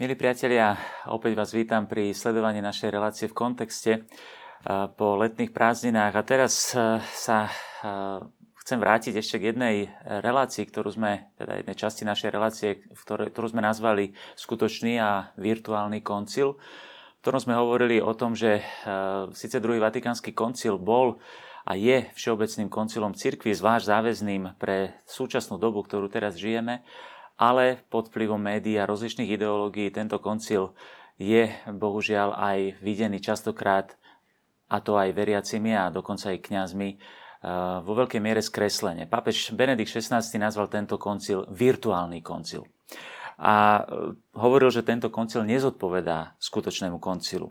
Milí priatelia, opäť vás vítam pri sledovaní našej relácie v kontexte eh, po letných prázdninách. A teraz eh, sa eh, chcem vrátiť ešte k jednej relácii, ktorú sme, teda jednej časti našej relácie, ktorú sme nazvali skutočný a virtuálny koncil, v ktorom sme hovorili o tom, že síce druhý vatikánsky koncil bol a je všeobecným koncilom cirkvi, zvlášť záväzným pre súčasnú dobu, ktorú teraz žijeme, ale pod vplyvom médií a rozličných ideológií tento koncil je bohužiaľ aj videný častokrát, a to aj veriacimi a dokonca aj kňazmi, eh, vo veľkej miere skreslenie. Pápež Benedikt XVI nazval tento koncil virtuálny koncil. A eh, hovoril, že tento koncil nezodpovedá skutočnému koncilu.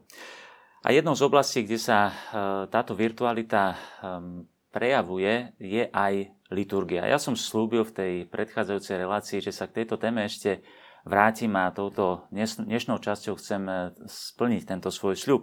A jednou z oblastí, kde sa eh, táto virtualita ehm, prejavuje, je aj liturgia. Ja som slúbil v tej predchádzajúcej relácii, že sa k tejto téme ešte vrátim a touto dnešnou časťou chcem e, splniť tento svoj sľub.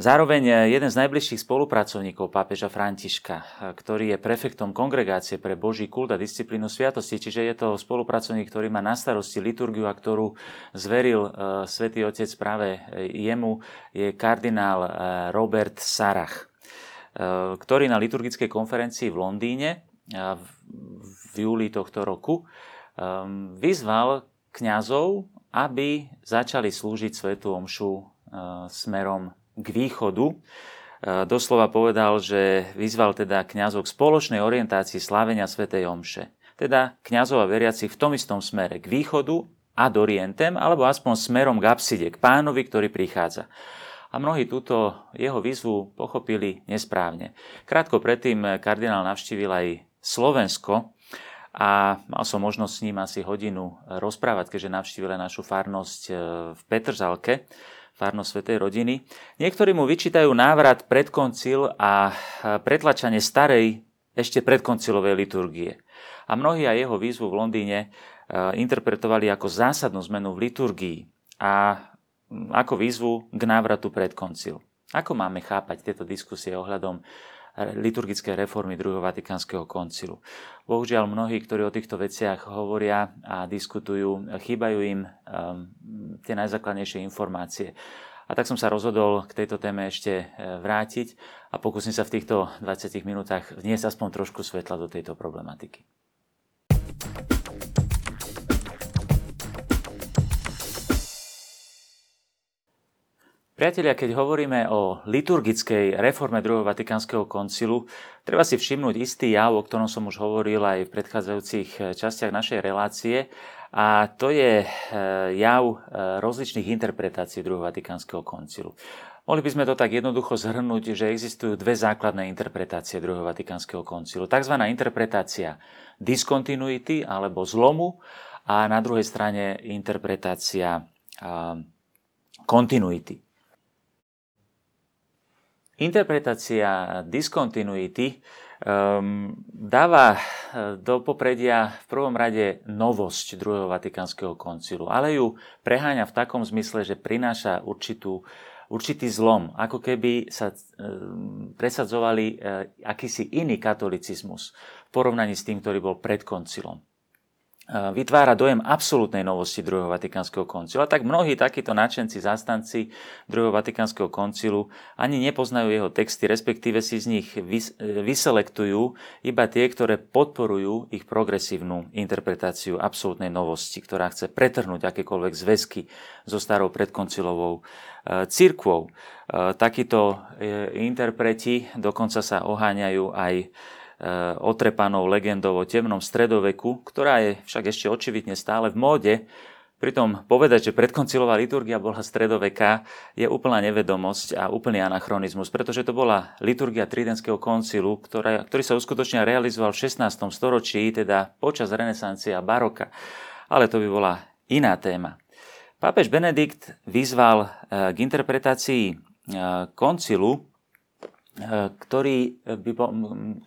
Zároveň e, jeden z najbližších spolupracovníkov pápeža Františka, e, ktorý je prefektom kongregácie pre Boží kult a disciplínu sviatosti, čiže je to spolupracovník, ktorý má na starosti liturgiu a ktorú zveril svätý Otec práve jemu, je kardinál Robert Sarach, ktorý na liturgickej konferencii v Londýne v júli tohto roku um, vyzval kňazov, aby začali slúžiť svetu omšu uh, smerom k východu. Uh, doslova povedal, že vyzval teda kňazov k spoločnej orientácii slávenia svetej omše. Teda kňazov a veriaci v tom istom smere k východu a do orientem, alebo aspoň smerom k apside, k pánovi, ktorý prichádza a mnohí túto jeho výzvu pochopili nesprávne. Krátko predtým kardinál navštívil aj Slovensko a mal som možnosť s ním asi hodinu rozprávať, keďže navštívil našu farnosť e, v Petržalke, farnosť Svetej rodiny. Niektorí mu vyčítajú návrat pred koncil a pretlačanie starej ešte predkoncilovej liturgie. A mnohí aj jeho výzvu v Londýne e, interpretovali ako zásadnú zmenu v liturgii a ako výzvu k návratu pred koncil. Ako máme chápať tieto diskusie ohľadom liturgické reformy druhého Vatikánskeho koncilu. Bohužiaľ mnohí, ktorí o týchto veciach hovoria a diskutujú, chýbajú im um, tie najzákladnejšie informácie. A tak som sa rozhodol k tejto téme ešte e, vrátiť a pokúsim sa v týchto 20 minútach vniesť aspoň trošku svetla do tejto problematiky. Priatelia, keď hovoríme o liturgickej reforme druhého Vatikánskeho koncilu, treba si všimnúť istý jav, o ktorom som už hovoril aj v predchádzajúcich eh, častiach našej relácie, a to je eh, jav eh, rozličných interpretácií druhého Vatikánskeho koncilu. Mohli by sme to tak jednoducho zhrnúť, že existujú dve základné interpretácie druhého Vatikánskeho koncilu. Takzvaná interpretácia diskontinuity alebo zlomu a na druhej strane interpretácia kontinuity. Interpretácia diskontinuity um, dáva eh, do popredia v prvom rade novosť druhého Vatikánskeho koncilu, ale ju preháňa v takom zmysle, že prináša určitú, určitý zlom, ako keby sa um, presadzovali uh, akýsi iný katolicizmus v porovnaní s tým, ktorý bol pred koncilom vytvára dojem absolútnej novosti druhého Vatikánskeho koncilu. A tak mnohí takíto nadšenci, zastanci druhého Vatikánskeho koncilu ani nepoznajú jeho texty, respektíve si z nich vyselektujú iba tie, ktoré podporujú ich progresívnu interpretáciu absolútnej novosti, ktorá chce pretrhnúť akékoľvek zväzky so starou predkoncilovou e, církvou. Takíto interpreti dokonca sa oháňajú aj Eh, otrepanou legendou o temnom stredoveku, ktorá je však ešte očividne stále v móde. Pritom povedať, že predkoncilová liturgia bola stredoveká, je úplná nevedomosť a úplný anachronizmus, pretože to bola liturgia Tridentského koncilu, ktorá, ktorý sa uskutočne realizoval v 16. storočí, teda počas renesancie a baroka. Ale to by bola iná téma. Pápež Benedikt vyzval eh, k interpretácii eh, koncilu Eh, ktorý by,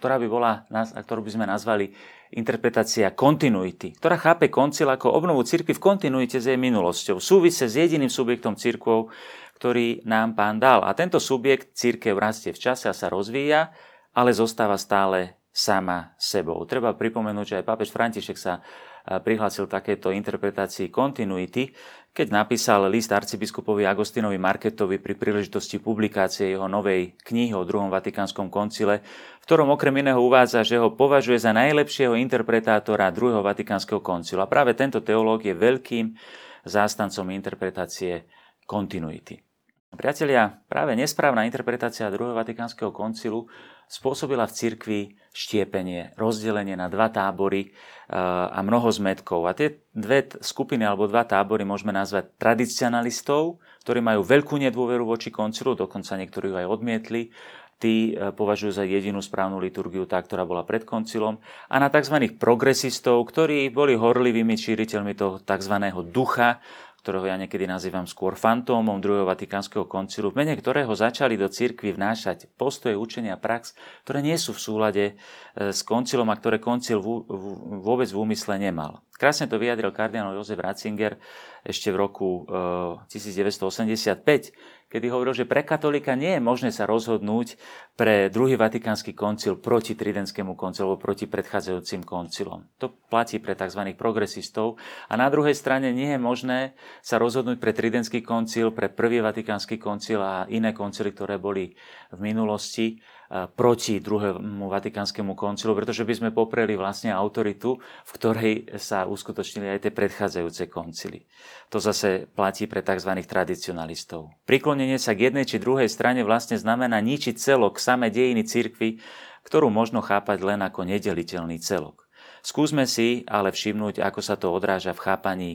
ktorá by bola, ktorú by sme nazvali interpretácia kontinuity, ktorá chápe koncil ako obnovu cirkvi v kontinuite s jej minulosťou. Súvise s jediným subjektom cirkvou, ktorý nám pán dal. A tento subjekt církev rastie v čase a sa rozvíja, ale zostáva stále sama sebou. Treba pripomenúť, že aj pápež František sa prihlásil takéto interpretácii kontinuity, keď napísal list arcibiskupovi Agostinovi Marketovi pri príležitosti publikácie jeho novej knihy o druhom Vatikánskom koncile, v ktorom okrem iného uvádza, že ho považuje za najlepšieho interpretátora druhého Vatikánskeho koncilu. A práve tento teológ je veľkým zástancom interpretácie kontinuity. Priatelia, práve nesprávna interpretácia druhého Vatikánskeho koncilu spôsobila v cirkvi štiepenie, rozdelenie na dva tábory eh, a mnoho zmetkov. A tie dve skupiny alebo dva tábory môžeme nazvať tradicionalistov, ktorí majú veľkú nedôveru voči koncilu, dokonca niektorí ho aj odmietli, tí eh, považujú za jedinú správnu liturgiu tá, ktorá bola pred koncilom, a na tzv. progresistov, ktorí boli horlivými šíriteľmi toho tzv. ducha, ktorého ja niekedy nazývam skôr fantómom druhého Vatikánskeho koncilu, v mene ktorého začali do cirkvy vnášať postoje, učenia, prax, ktoré nie sú v súlade e, s koncilom a ktoré koncil vôbec v úmysle nemal. Krásne to vyjadril kardinál Jozef Ratzinger ešte v roku 1985, e, kedy hovoril, že pre katolika nie je možné sa rozhodnúť pre druhý vatikánsky koncil proti Tridentskému koncilu alebo proti predchádzajúcim koncilom. To platí pre tzv. progresistov. A na druhej strane nie je možné sa rozhodnúť pre Tridentský koncil, pre prvý vatikánsky koncil a iné koncily, ktoré boli v minulosti proti druhému vatikánskemu koncilu, pretože by sme popreli vlastne autoritu, v ktorej sa uskutočnili aj tie predchádzajúce koncily. To zase platí pre tzv. tradicionalistov. Priklonenie sa k jednej či druhej strane vlastne znamená ničiť celok, samé dejiny cirkvy, ktorú možno chápať len ako nedeliteľný celok. Skúsme si ale všimnúť, ako sa to odráža v chápaní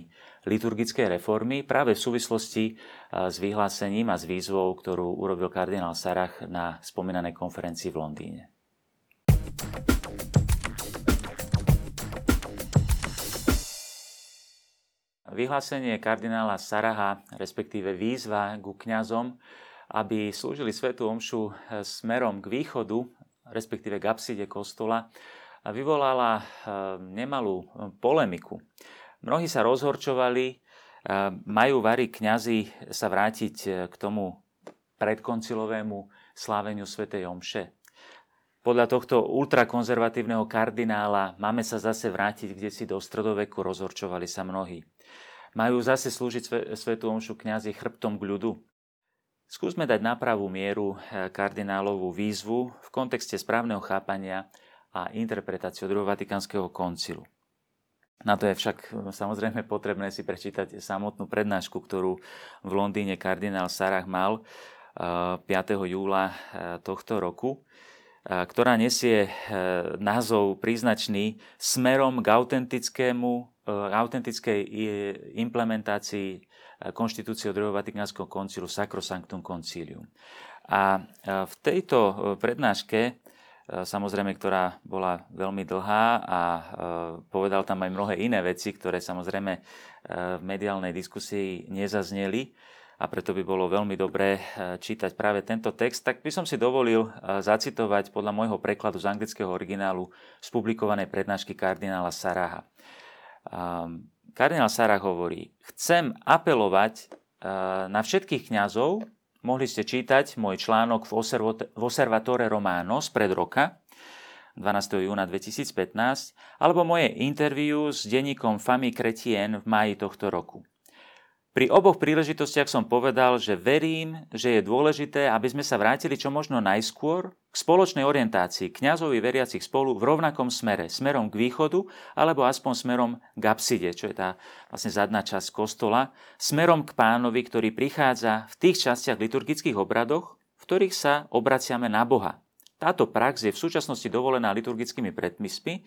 liturgickej reformy práve v súvislosti s vyhlásením a s výzvou, ktorú urobil kardinál Sarach na spomínanej konferencii v Londýne. Vyhlásenie kardinála Saraha, respektíve výzva ku kňazom, aby slúžili svetu omšu smerom k východu, respektíve k apside kostola, vyvolala nemalú polemiku. Mnohí sa rozhorčovali, majú varí kňazi sa vrátiť e, k tomu predkoncilovému sláveniu svätej Omše. Podľa tohto ultrakonzervatívneho kardinála máme sa zase vrátiť kde si do stredoveku, rozhorčovali sa mnohí. Majú zase slúžiť svetú omšu kňazi chrbtom k ľudu. Skúsme dať na pravú mieru e, kardinálovú výzvu v kontexte správneho chápania a interpretáciu druhého Vatikánskeho koncilu. Na to je však e, samozrejme potrebné si prečítať samotnú prednášku, ktorú v Londýne kardinál Sarah mal 5. E, júla e, tohto roku, ktorá nesie názov príznačný smerom k autentickému, autentickej implementácii konštitúcie druhého Vatikánskeho koncilu Sacrosanctum Concilium. A v tejto prednáške samozrejme, ktorá bola veľmi dlhá a e, povedal tam aj mnohé iné veci, ktoré samozrejme e, v mediálnej diskusii nezazneli a preto by bolo veľmi dobré čítať práve tento text, tak by som si dovolil zacitovať podľa môjho prekladu z anglického originálu z publikovanej prednášky kardinála Saraha. Kardinál Sarah hovorí, chcem apelovať na všetkých kňazov, Mohli ste čítať môj článok v Osservatore Romano z pred roka, 12. júna 2015, alebo moje interviu s denníkom Fami Chrétien v máji tohto roku. Pri oboch príležitostiach som povedal, že verím, že je dôležité, aby sme sa vrátili čo možno najskôr k spoločnej orientácii kňazovi veriacich spolu v rovnakom smere, smerom k východu, alebo aspoň smerom k apside, čo je tá vlastne zadná časť kostola, smerom k pánovi, ktorý prichádza v tých častiach liturgických obradoch, v ktorých sa obraciame na Boha. Táto prax je v súčasnosti dovolená liturgickými predpismi.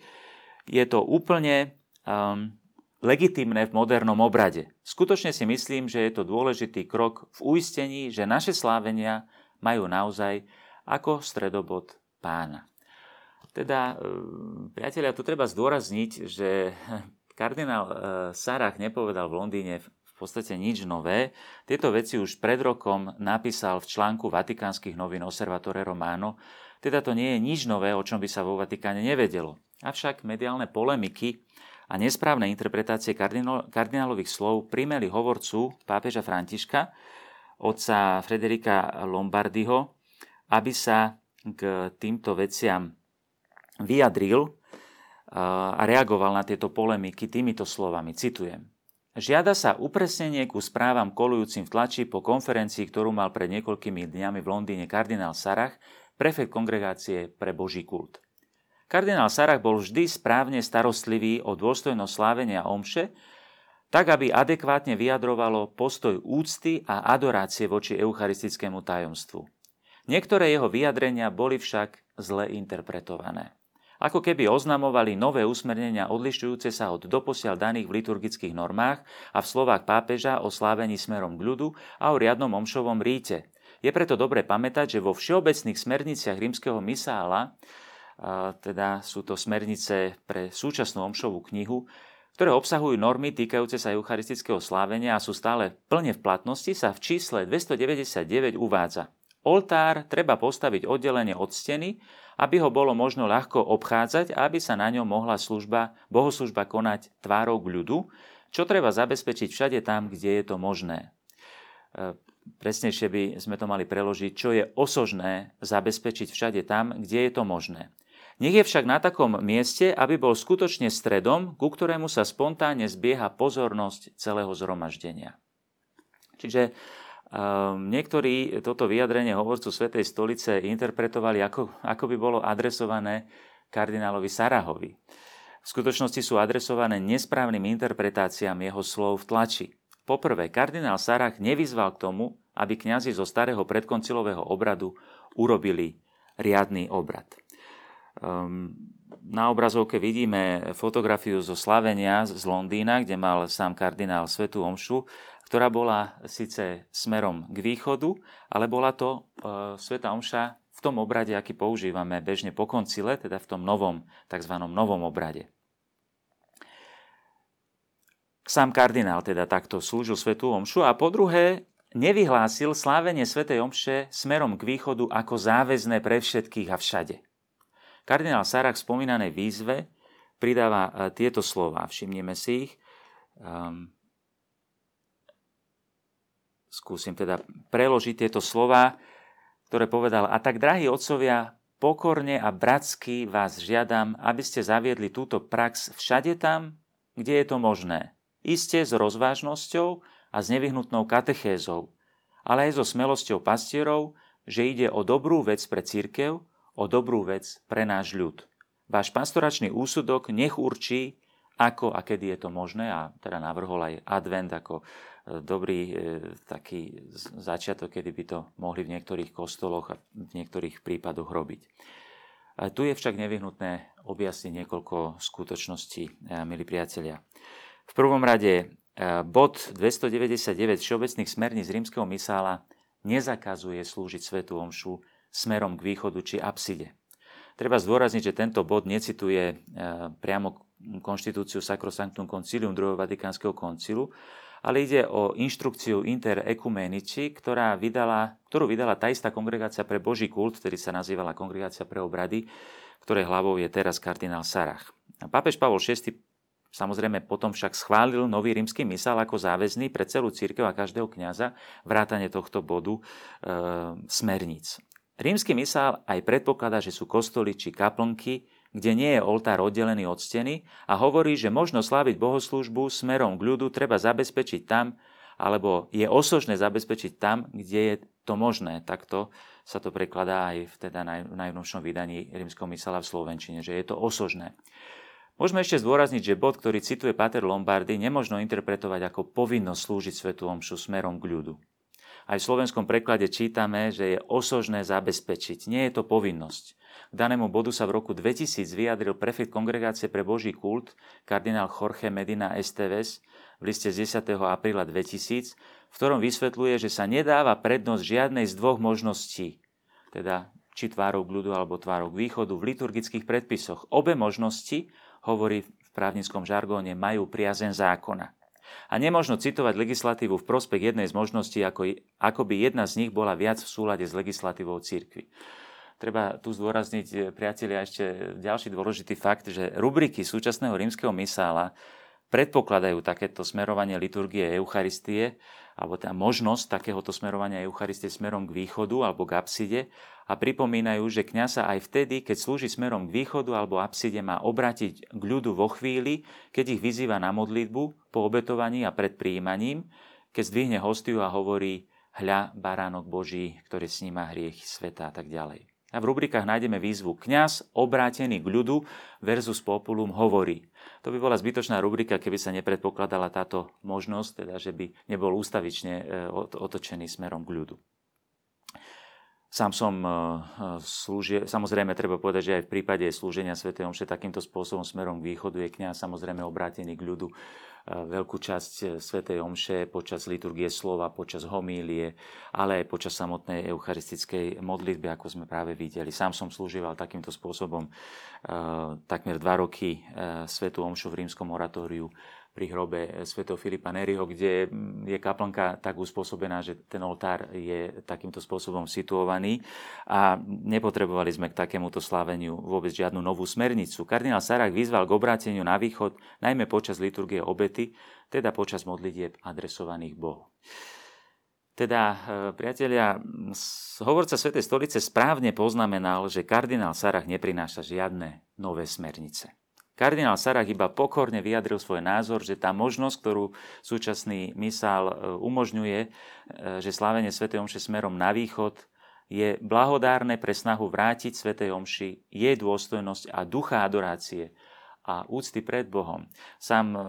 Je to úplne um, legitimné v modernom obrade. Skutočne si myslím, že je to dôležitý krok v uistení, že naše slávenia majú naozaj ako stredobod pána. Teda, e, priatelia, tu treba zdôrazniť, že kardinál e, Sarach nepovedal v Londýne v podstate nič nové. Tieto veci už pred rokom napísal v článku vatikánskych novín Osservatore Romano, teda to nie je nič nové, o čom by sa vo Vatikáne nevedelo. Avšak mediálne polemiky a nesprávne interpretácie kardinálových slov primeli hovorcu pápeža Františka, otca Frederika Lombardyho, aby sa k týmto veciam vyjadril a reagoval na tieto polemiky týmito slovami. Citujem. Žiada sa upresnenie ku správam kolujúcim v tlači po konferencii, ktorú mal pred niekoľkými dňami v Londýne kardinál Sarach, prefekt kongregácie pre Boží kult. Kardinál Sarach bol vždy správne starostlivý o dôstojnosť slávenia omše, tak aby adekvátne vyjadrovalo postoj úcty a adorácie voči eucharistickému tajomstvu. Niektoré jeho vyjadrenia boli však zle interpretované ako keby oznamovali nové usmernenia odlišujúce sa od doposiaľ daných v liturgických normách a v slovách pápeža o slávení smerom k ľudu a o riadnom omšovom ríte. Je preto dobre pamätať, že vo všeobecných smerniciach rímskeho misála, teda sú to smernice pre súčasnú omšovú knihu, ktoré obsahujú normy týkajúce sa eucharistického slávenia a sú stále plne v platnosti, sa v čísle 299 uvádza. Oltár treba postaviť oddelenie od steny aby ho bolo možno ľahko obchádzať a aby sa na ňom mohla služba, bohoslužba konať tvárou k ľudu, čo treba zabezpečiť všade tam, kde je to možné. E, presnejšie by sme to mali preložiť, čo je osožné zabezpečiť všade tam, kde je to možné. Nech je však na takom mieste, aby bol skutočne stredom, ku ktorému sa spontánne zbieha pozornosť celého zhromaždenia. Čiže Um, niektorí toto vyjadrenie hovorcu Svetej stolice interpretovali, ako, ako by bolo adresované kardinálovi Sarahovi. V skutočnosti sú adresované nesprávnym interpretáciám jeho slov v tlači. Poprvé, kardinál Sarah nevyzval k tomu, aby kňazi zo starého predkoncilového obradu urobili riadny obrad. Um, na obrazovke vidíme fotografiu zo slavenia z Londýna, kde mal sám kardinál Svetú Omšu ktorá bola síce smerom k východu, ale bola to e, Sveta Omša v tom obrade, aký používame bežne po koncile, teda v tom novom, tzv. novom obrade. Sám kardinál teda takto slúžil Svetú Omšu a po druhé nevyhlásil slávenie Svetej Omše smerom k východu ako záväzné pre všetkých a všade. Kardinál Sarach v spomínanej výzve pridáva e, tieto slova, všimnime si ich. Um, skúsim teda preložiť tieto slova, ktoré povedal. A tak, drahí otcovia, pokorne a bratsky vás žiadam, aby ste zaviedli túto prax všade tam, kde je to možné. Isté s rozvážnosťou a s nevyhnutnou katechézou, ale aj so smelosťou pastierov, že ide o dobrú vec pre církev, o dobrú vec pre náš ľud. Váš pastoračný úsudok nech určí, ako a kedy je to možné a teda navrhol aj advent ako dobrý e, taký začiatok, kedy by to mohli v niektorých kostoloch a v niektorých prípadoch robiť. A tu je však nevyhnutné objasniť niekoľko skutočností, e, milí priatelia. V prvom rade e, bod 299 Všeobecných smerníc rímskeho misála nezakazuje slúžiť svetu omšu smerom k východu či apside. Treba zdôrazniť, že tento bod necituje priamo konštitúciu Sacrosanctum Concilium II. Vatikánskeho koncilu, ale ide o inštrukciu Inter Ecumenici, ktorá vydala, ktorú vydala tá istá kongregácia pre Boží kult, ktorý sa nazývala Kongregácia pre obrady, ktorej hlavou je teraz kardinál Sarach. Pápež Pavol VI Samozrejme potom však schválil nový rímsky misál ako záväzný pre celú církev a každého kňaza vrátane tohto bodu e, smerníc. Rímsky misál aj predpokladá, že sú kostoly či kaplnky, kde nie je oltár oddelený od steny a hovorí, že možno sláviť bohoslúžbu smerom k ľudu treba zabezpečiť tam, alebo je osožné zabezpečiť tam, kde je to možné. Takto sa to prekladá aj v teda naj, najnovšom vydaní rímskeho mysala v Slovenčine, že je to osožné. Môžeme ešte zdôrazniť, že bod, ktorý cituje Pater Lombardy, nemožno interpretovať ako povinnosť slúžiť Svetu Omšu smerom k ľudu. Aj v slovenskom preklade čítame, že je osožné zabezpečiť. Nie je to povinnosť. K danému bodu sa v roku 2000 vyjadril prefekt Kongregácie pre Boží kult, kardinál Jorge Medina Esteves, v liste z 10. apríla 2000, v ktorom vysvetľuje, že sa nedáva prednosť žiadnej z dvoch možností, teda či tvárou k ľudu alebo tvárou k východu v liturgických predpisoch. Obe možnosti, hovorí v právnickom žargóne, majú priazen zákona. A nemožno citovať legislatívu v prospech jednej z možností, ako, ako by jedna z nich bola viac v súlade s legislatívou církvy. Treba tu zdôrazniť, eh, priatelia, ešte ďalší dôležitý fakt, že rubriky súčasného rímskeho misála predpokladajú takéto smerovanie liturgie Eucharistie, alebo tá možnosť takéhoto smerovania Eucharistie smerom k východu alebo k apside a pripomínajú, že kňaz sa aj vtedy, keď slúži smerom k východu alebo apside, má obrátiť k ľudu vo chvíli, keď ich vyzýva na modlitbu, po obetovaní a pred príjmaním, keď zdvihne hostiu a hovorí hľa baránok Boží, ktorý sníma hriechy sveta a tak ďalej. A v rubrikách nájdeme výzvu Kňaz obrátený k ľudu versus populum hovorí. To by bola zbytočná rubrika, keby sa nepredpokladala táto možnosť, teda že by nebol ústavične e, otočený smerom k ľudu. Sám som e, slúžil, samozrejme treba povedať, že aj v prípade slúženia Sv. Omše takýmto spôsobom smerom k východu je kňaz samozrejme obrátený k ľudu veľkú časť svätej Omše počas liturgie slova, počas homílie, ale aj počas samotnej eucharistickej modlitby, ako sme práve videli. Sám som slúžival takýmto spôsobom takmer dva roky svetú Omšu v rímskom oratóriu pri hrobe svätého Filipa Neriho, kde je kaplnka tak uspôsobená, že ten oltár je takýmto spôsobom situovaný a nepotrebovali sme k takémuto sláveniu vôbec žiadnu novú smernicu. Kardinál Sarach vyzval k obráteniu na východ, najmä počas liturgie obety, teda počas modlitieb adresovaných Bohu. Teda, e, priatelia, hovorca Svetej stolice správne poznamenal, že kardinál Sarach neprináša žiadne nové smernice. Kardinál Sarach iba pokorne vyjadril svoj názor, že tá možnosť, ktorú súčasný mysál e, umožňuje, e, že slávenie Sv. Omše smerom na východ je blahodárne pre snahu vrátiť Sv. Omši jej dôstojnosť a ducha adorácie, a úcty pred Bohom. Sám e,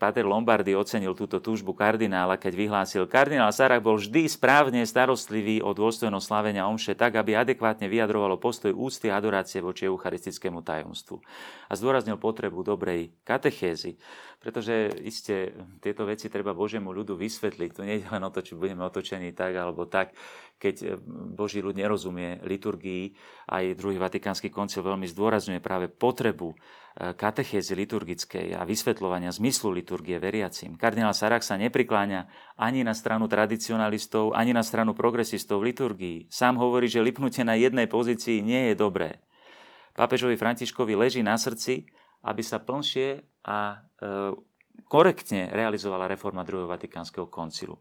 Pater Lombardy ocenil túto túžbu kardinála, keď vyhlásil, kardinál Sarach bol vždy správne starostlivý o dôstojnosť slávenia omše tak, aby adekvátne vyjadrovalo postoj úcty a adorácie voči eucharistickému tajomstvu. A zdôraznil potrebu dobrej katechézy, pretože iste tieto veci treba Božiemu ľudu vysvetliť. To nie je len o to, či budeme otočení tak alebo tak. Keď e, Boží ľud nerozumie liturgii, aj druhý vatikánsky koncil veľmi zdôrazňuje práve potrebu katechézy liturgickej a vysvetľovania zmyslu liturgie veriacim. Kardinál Sarach sa neprikláňa ani na stranu tradicionalistov, ani na stranu progresistov v liturgii. Sám hovorí, že lipnutie na jednej pozícii nie je dobré. Pápežovi Františkovi leží na srdci, aby sa plnšie a e, korektne realizovala reforma druhého vatikánskeho koncilu.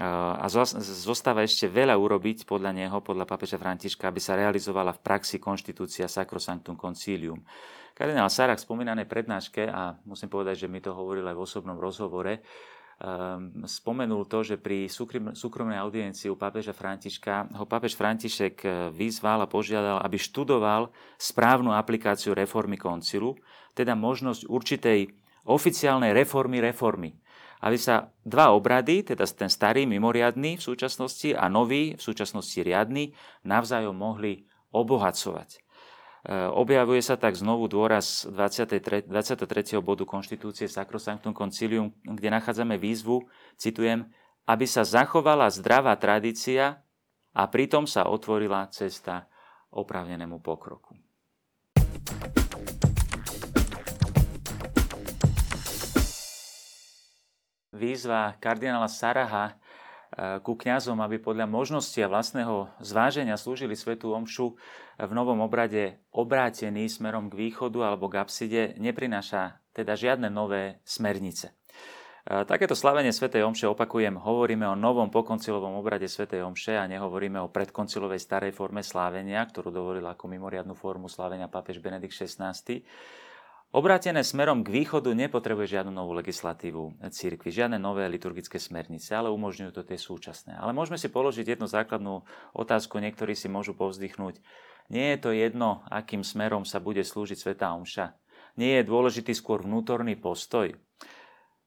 A zostáva ešte veľa urobiť podľa neho, podľa pápeža Františka, aby sa realizovala v praxi konštitúcia Sacrosanctum Concilium. Kardinál v spomínanej prednáške, a musím povedať, že mi to hovoril aj v osobnom rozhovore, um, spomenul to, že pri súkromnej audiencii u pápeža Františka ho pápež František e, vyzval a požiadal, aby študoval správnu aplikáciu reformy koncilu, teda možnosť určitej oficiálnej reformy reformy. Aby sa dva obrady, teda ten starý mimoriadný v súčasnosti a nový v súčasnosti riadny, navzájom mohli obohacovať. Eh, objavuje sa tak znovu dôraz 23. 23. bodu Konštitúcie Sacrosanctum Concilium, kde nachádzame výzvu, citujem, aby sa zachovala zdravá tradícia a pritom sa otvorila cesta opravnenému pokroku. Výzva kardinála Saraha ku kňazom, aby podľa možnosti a vlastného zváženia slúžili svetú omšu v novom obrade obrátený smerom k východu alebo k apside, neprináša teda žiadne nové smernice. Takéto slavenie Svetej Omše, opakujem, hovoríme o novom pokoncilovom obrade Svetej Omše a nehovoríme o predkoncilovej starej forme slávenia, ktorú dovolil ako mimoriadnu formu slávenia pápež Benedikt XVI. Obrátené smerom k východu nepotrebuje žiadnu novú legislatívu církvy, žiadne nové liturgické smernice, ale umožňujú to tie súčasné. Ale môžeme si položiť jednu základnú otázku, niektorí si môžu povzdychnúť. Nie je to jedno, akým smerom sa bude slúžiť Svetá Omša. Nie je dôležitý skôr vnútorný postoj.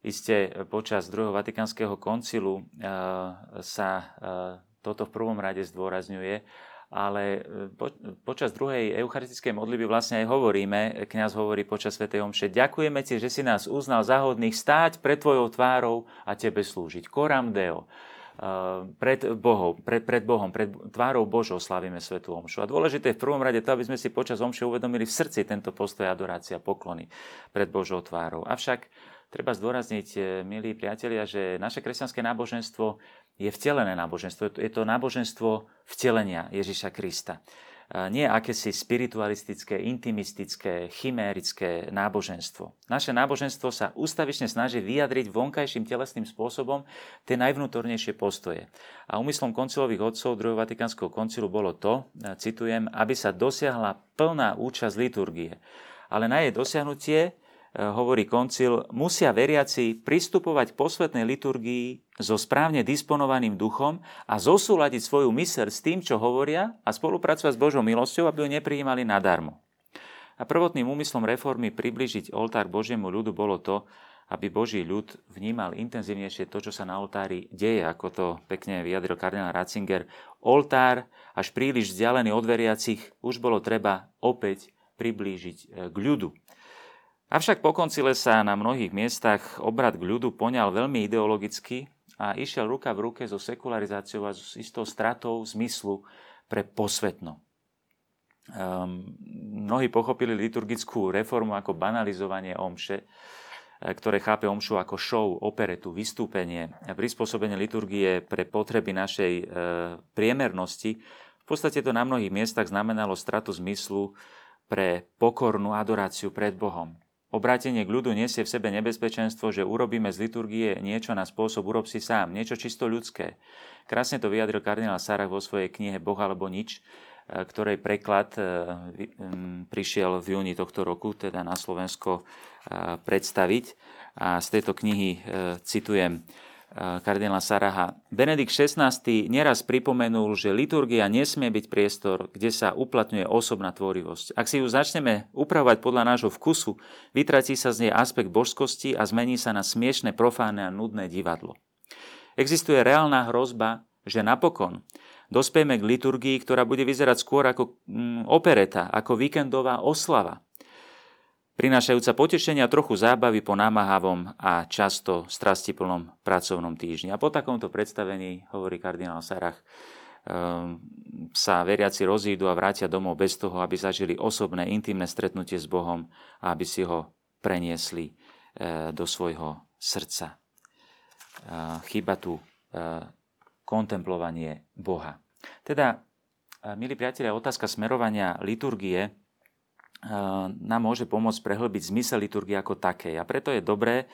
Isté počas druhého vatikánskeho koncilu e, sa e, toto v prvom rade zdôrazňuje ale e, po, počas druhej eucharistickej modlitby vlastne aj hovoríme, kňaz hovorí počas Sv. Omše, ďakujeme ti, že si nás uznal zahodných stáť pred tvojou tvárou a tebe slúžiť. Koram Deo. Uh, pred Bohom, pred, pred Bohom, pred tvárou Božou slavíme Svetú Omšu. A dôležité je v prvom rade to, aby sme si počas Omše uvedomili v srdci tento postoj adorácia, poklony pred Božou tvárou. Avšak treba zdôrazniť, e, milí priatelia, že naše kresťanské náboženstvo je vtelené náboženstvo. Je to náboženstvo vtelenia Ježiša Krista. nie akési spiritualistické, intimistické, chimérické náboženstvo. Naše náboženstvo sa ústavične snaží vyjadriť vonkajším telesným spôsobom tie najvnútornejšie postoje. A úmyslom koncilových odcov druhého Vatikánskeho koncilu bolo to, citujem, aby sa dosiahla plná účasť liturgie. Ale na jej dosiahnutie hovorí koncil, musia veriaci pristupovať k posvetnej liturgii so správne disponovaným duchom a zosúľadiť svoju myseľ s tým, čo hovoria a spolupracovať s Božou milosťou, aby ju neprijímali nadarmo. A prvotným úmyslom reformy približiť oltár Božiemu ľudu bolo to, aby Boží ľud vnímal intenzívnejšie to, čo sa na oltári deje, ako to pekne vyjadril kardinál Ratzinger. Oltár, až príliš vzdialený od veriacich, už bolo treba opäť priblížiť e, k ľudu. Avšak po koncile sa na mnohých miestach obrad k ľudu poňal veľmi ideologicky a išiel ruka v ruke so sekularizáciou a s istou stratou zmyslu pre posvetno. Um, mnohí pochopili liturgickú reformu ako banalizovanie omše, e, ktoré chápe omšu ako show, operetu, vystúpenie, prispôsobenie liturgie pre potreby našej e, priemernosti. V podstate to na mnohých miestach znamenalo stratu zmyslu pre pokornú adoráciu pred Bohom. Obrátenie k ľudu nesie v sebe nebezpečenstvo, že urobíme z liturgie niečo na spôsob urob si sám, niečo čisto ľudské. Krásne to vyjadril kardinál Sarach vo svojej knihe Boh alebo nič, e, ktorej preklad e, prišiel v júni tohto roku, teda na Slovensko e, predstaviť. A z tejto knihy citujem kardinála Saraha. Benedikt XVI neraz pripomenul, že liturgia nesmie byť priestor, kde sa uplatňuje osobná tvorivosť. Ak si ju začneme upravovať podľa nášho vkusu, vytratí sa z nej aspekt božskosti a zmení sa na smiešne, profánne a nudné divadlo. Existuje reálna hrozba, že napokon dospejeme k liturgii, ktorá bude vyzerať skôr ako mm, opereta, ako víkendová oslava, prinášajúca potešenia trochu zábavy po námahavom a často strastiplnom pracovnom týždni. A po takomto predstavení, hovorí kardinál Sarach, ehm, sa veriaci rozídu a vrátia domov bez toho, aby zažili osobné, intimné stretnutie s Bohom a aby si ho preniesli e, do svojho srdca. E, Chyba tu e, kontemplovanie Boha. Teda, milí priatelia, otázka smerovania liturgie nám môže pomôcť prehlbiť zmysel liturgie ako také. A preto je dobré,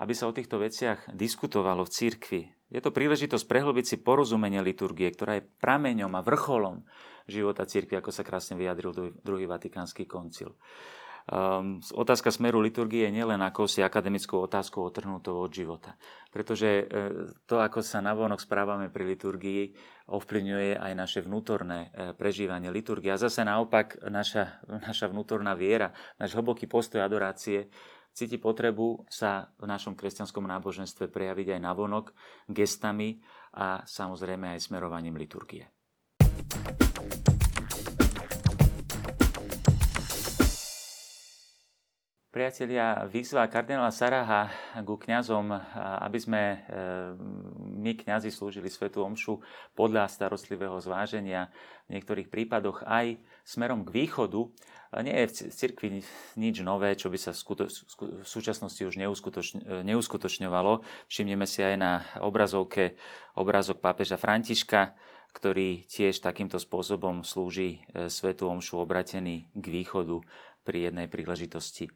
aby sa o týchto veciach diskutovalo v cirkvi. Je to príležitosť prehlbiť si porozumenie liturgie, ktorá je prameňom a vrcholom života cirkvi, ako sa krásne vyjadril druhý Vatikánsky koncil. Um, otázka smeru liturgie je nielen ako si akademickou otázkou otrhnutou od života. Pretože uh, to, ako sa navonok správame pri liturgii, ovplyvňuje aj naše vnútorné uh, prežívanie liturgie. A zase naopak naša, naša vnútorná viera, náš hlboký postoj adorácie cíti potrebu sa v našom kresťanskom náboženstve prejaviť aj navonok gestami a samozrejme aj smerovaním liturgie. Priatelia, výzva kardinála Saraha ku kňazom, aby sme e, my kňazi slúžili svetu omšu podľa starostlivého zváženia, v niektorých prípadoch aj smerom k východu, nie je v cirkvi nič nové, čo by sa v súčasnosti už neuskutočňovalo. Všimneme si aj na obrazovke obrazok pápeža Františka, ktorý tiež takýmto spôsobom slúži e, svetu omšu obratený k východu pri jednej príležitosti.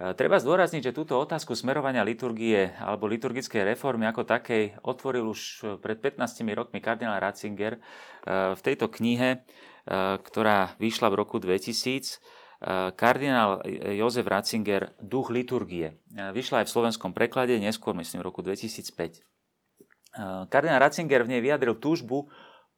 E, treba zdôrazniť, že túto otázku smerovania liturgie alebo liturgickej reformy ako takej otvoril už pred 15 rokmi kardinál Ratzinger e, v tejto knihe, e, ktorá vyšla v roku 2000. Kardinál Jozef Ratzinger Duch liturgie. Vyšla aj v slovenskom preklade, neskôr myslím v roku 2005. Kardinál Ratzinger v nej vyjadril túžbu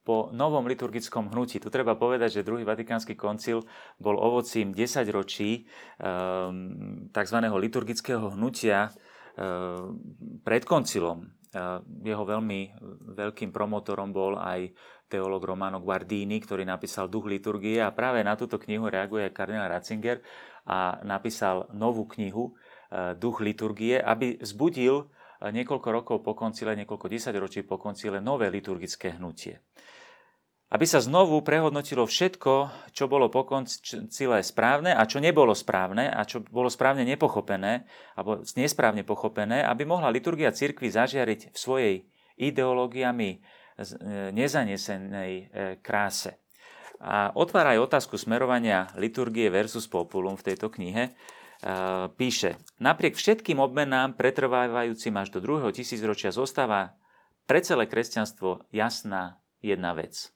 po novom liturgickom hnutí. Tu treba povedať, že druhý vatikánsky koncil bol ovocím 10 ročí ehm, tzv. liturgického hnutia ehm, pred koncilom. Ehm, jeho veľmi veľkým promotorom bol aj teológ Romano Guardini, ktorý napísal Duch liturgie a práve na túto knihu reaguje kardinál Ratzinger a napísal novú knihu Duch liturgie, aby vzbudil niekoľko rokov po koncile, niekoľko desaťročí po koncile nové liturgické hnutie aby sa znovu prehodnotilo všetko, čo bolo po koncile správne a čo nebolo správne a čo bolo správne nepochopené alebo nesprávne pochopené, aby mohla liturgia cirkvi zažiariť v svojej ideológiami e, nezanesenej e, kráse. a otvára aj otázku smerovania liturgie versus populum v tejto knihe. Píše, napriek všetkým obmenám pretrvávajúcim až do druhého tisícročia zostáva pre celé kresťanstvo jasná jedna vec.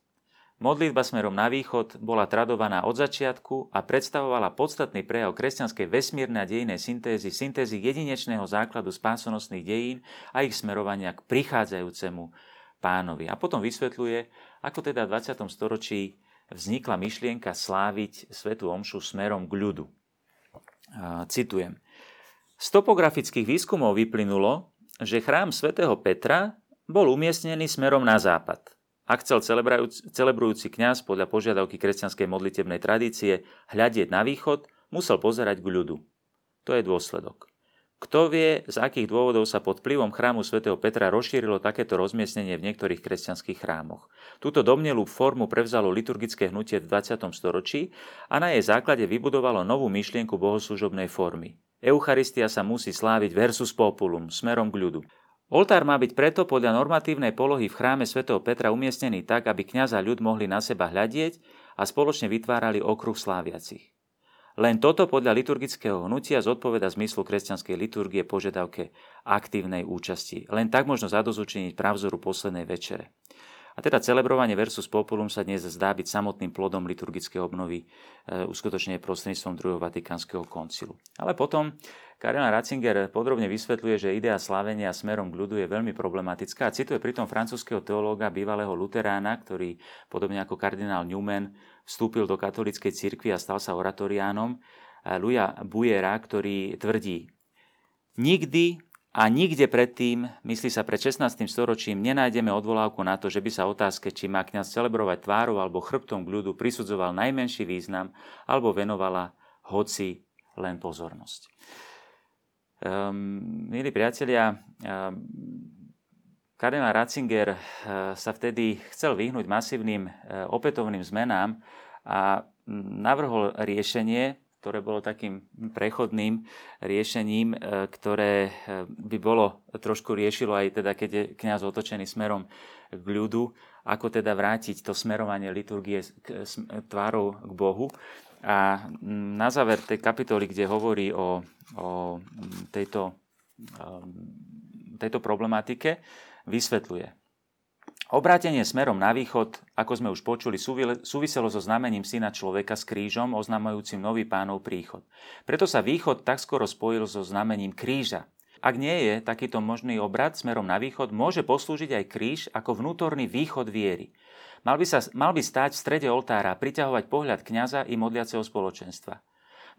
Modlitba smerom na východ bola tradovaná od začiatku a predstavovala podstatný prejav kresťanskej vesmírnej a dejnej syntézy, syntézy jedinečného základu spásonosných dejín a ich smerovania k prichádzajúcemu pánovi. A potom vysvetľuje, ako teda v 20. storočí vznikla myšlienka sláviť svetu omšu smerom k ľudu. Citujem. Z topografických výskumov vyplynulo, že chrám svätého Petra bol umiestnený smerom na západ. Ak chcel celebrujúci kňaz podľa požiadavky kresťanskej modlitebnej tradície hľadieť na východ, musel pozerať k ľudu. To je dôsledok. Kto vie, z akých dôvodov sa pod vplyvom chrámu svätého Petra rozšírilo takéto rozmiestnenie v niektorých kresťanských chrámoch. Túto domnelú formu prevzalo liturgické hnutie v 20. storočí a na jej základe vybudovalo novú myšlienku bohoslužobnej formy. Eucharistia sa musí sláviť versus populum, smerom k ľudu. Oltár má byť preto podľa normatívnej polohy v chráme svätého Petra umiestnený tak, aby kňaz a ľud mohli na seba hľadieť a spoločne vytvárali okruh sláviacich. Len toto podľa liturgického hnutia zodpoveda zmyslu kresťanskej liturgie požiadavke aktívnej účasti. Len tak možno zadozučiniť pravzoru poslednej večere. A teda celebrovanie versus populum sa dnes zdá byť samotným plodom liturgickej obnovy e, uskutočne prostredníctvom druhého Vatikánskeho koncilu. Ale potom Kardinál Ratzinger podrobne vysvetľuje, že idea slávenia smerom k ľudu je veľmi problematická a cituje pritom francúzského teológa, bývalého luterána, ktorý podobne ako kardinál Newman vstúpil do katolíckej cirkvi a stal sa oratoriánom, Luja Bujera, ktorý tvrdí, nikdy a nikde predtým, myslí sa pred 16. storočím, nenájdeme odvolávku na to, že by sa otázke, či má kňaz celebrovať tvárou alebo chrbtom k ľudu, prisudzoval najmenší význam alebo venovala hoci len pozornosť. Um, milí priatelia, um, kardinál Ratzinger uh, sa vtedy chcel vyhnúť masívnym uh, opätovným zmenám a navrhol riešenie, ktoré bolo takým prechodným riešením, uh, ktoré by bolo trošku riešilo aj teda, keď je kniaz otočený smerom k ľudu, ako teda vrátiť to smerovanie liturgie k, tvárou k Bohu. A na záver tej kapitoly, kde hovorí o, o tejto, um, tejto problematike, vysvetľuje. Obrátenie smerom na východ, ako sme už počuli, súviselo so znamením syna človeka s krížom, oznamujúcim nový pánov príchod. Preto sa východ tak skoro spojil so znamením kríža. Ak nie je takýto možný obrad smerom na východ, môže poslúžiť aj kríž ako vnútorný východ viery. Mal by, sa, mal by stáť v strede oltára priťahovať pohľad kňaza i modliaceho spoločenstva.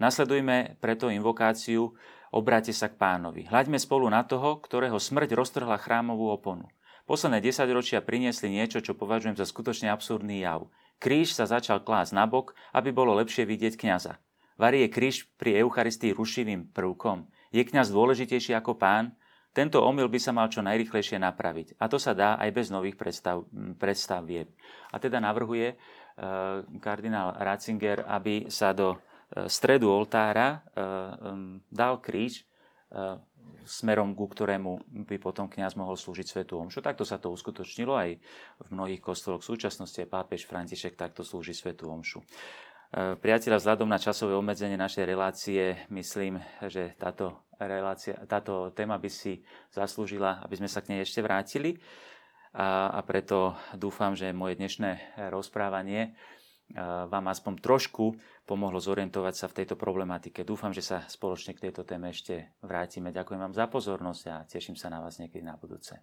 Nasledujme preto invokáciu Obráte sa k pánovi. Hľaďme spolu na toho, ktorého smrť roztrhla chrámovú oponu. Posledné desaťročia priniesli niečo, čo považujem za skutočne absurdný jav. Kríž sa začal klásť nabok, aby bolo lepšie vidieť kňaza. Varí je kríž pri Eucharistii rušivým prvkom. Je kňaz dôležitejší ako pán? Tento omyl by sa mal čo najrychlejšie napraviť. A to sa dá aj bez nových predstav, predstav vieb. A teda navrhuje e, kardinál Ratzinger, aby sa do e, stredu oltára e, dal kríž smerom, ku ktorému by potom kňaz mohol slúžiť svetu omšu. Takto sa to uskutočnilo aj v mnohých kostoloch v súčasnosti. Pápež František takto slúži svetu omšu. Priatelia, vzhľadom na časové obmedzenie našej relácie, myslím, že táto relácia, táto téma by si zaslúžila, aby sme sa k nej ešte vrátili. A, a preto dúfam, že moje dnešné rozprávanie vám aspoň trošku pomohlo zorientovať sa v tejto problematike. Dúfam, že sa spoločne k tejto téme ešte vrátime. Ďakujem vám za pozornosť a teším sa na vás niekedy na budúce.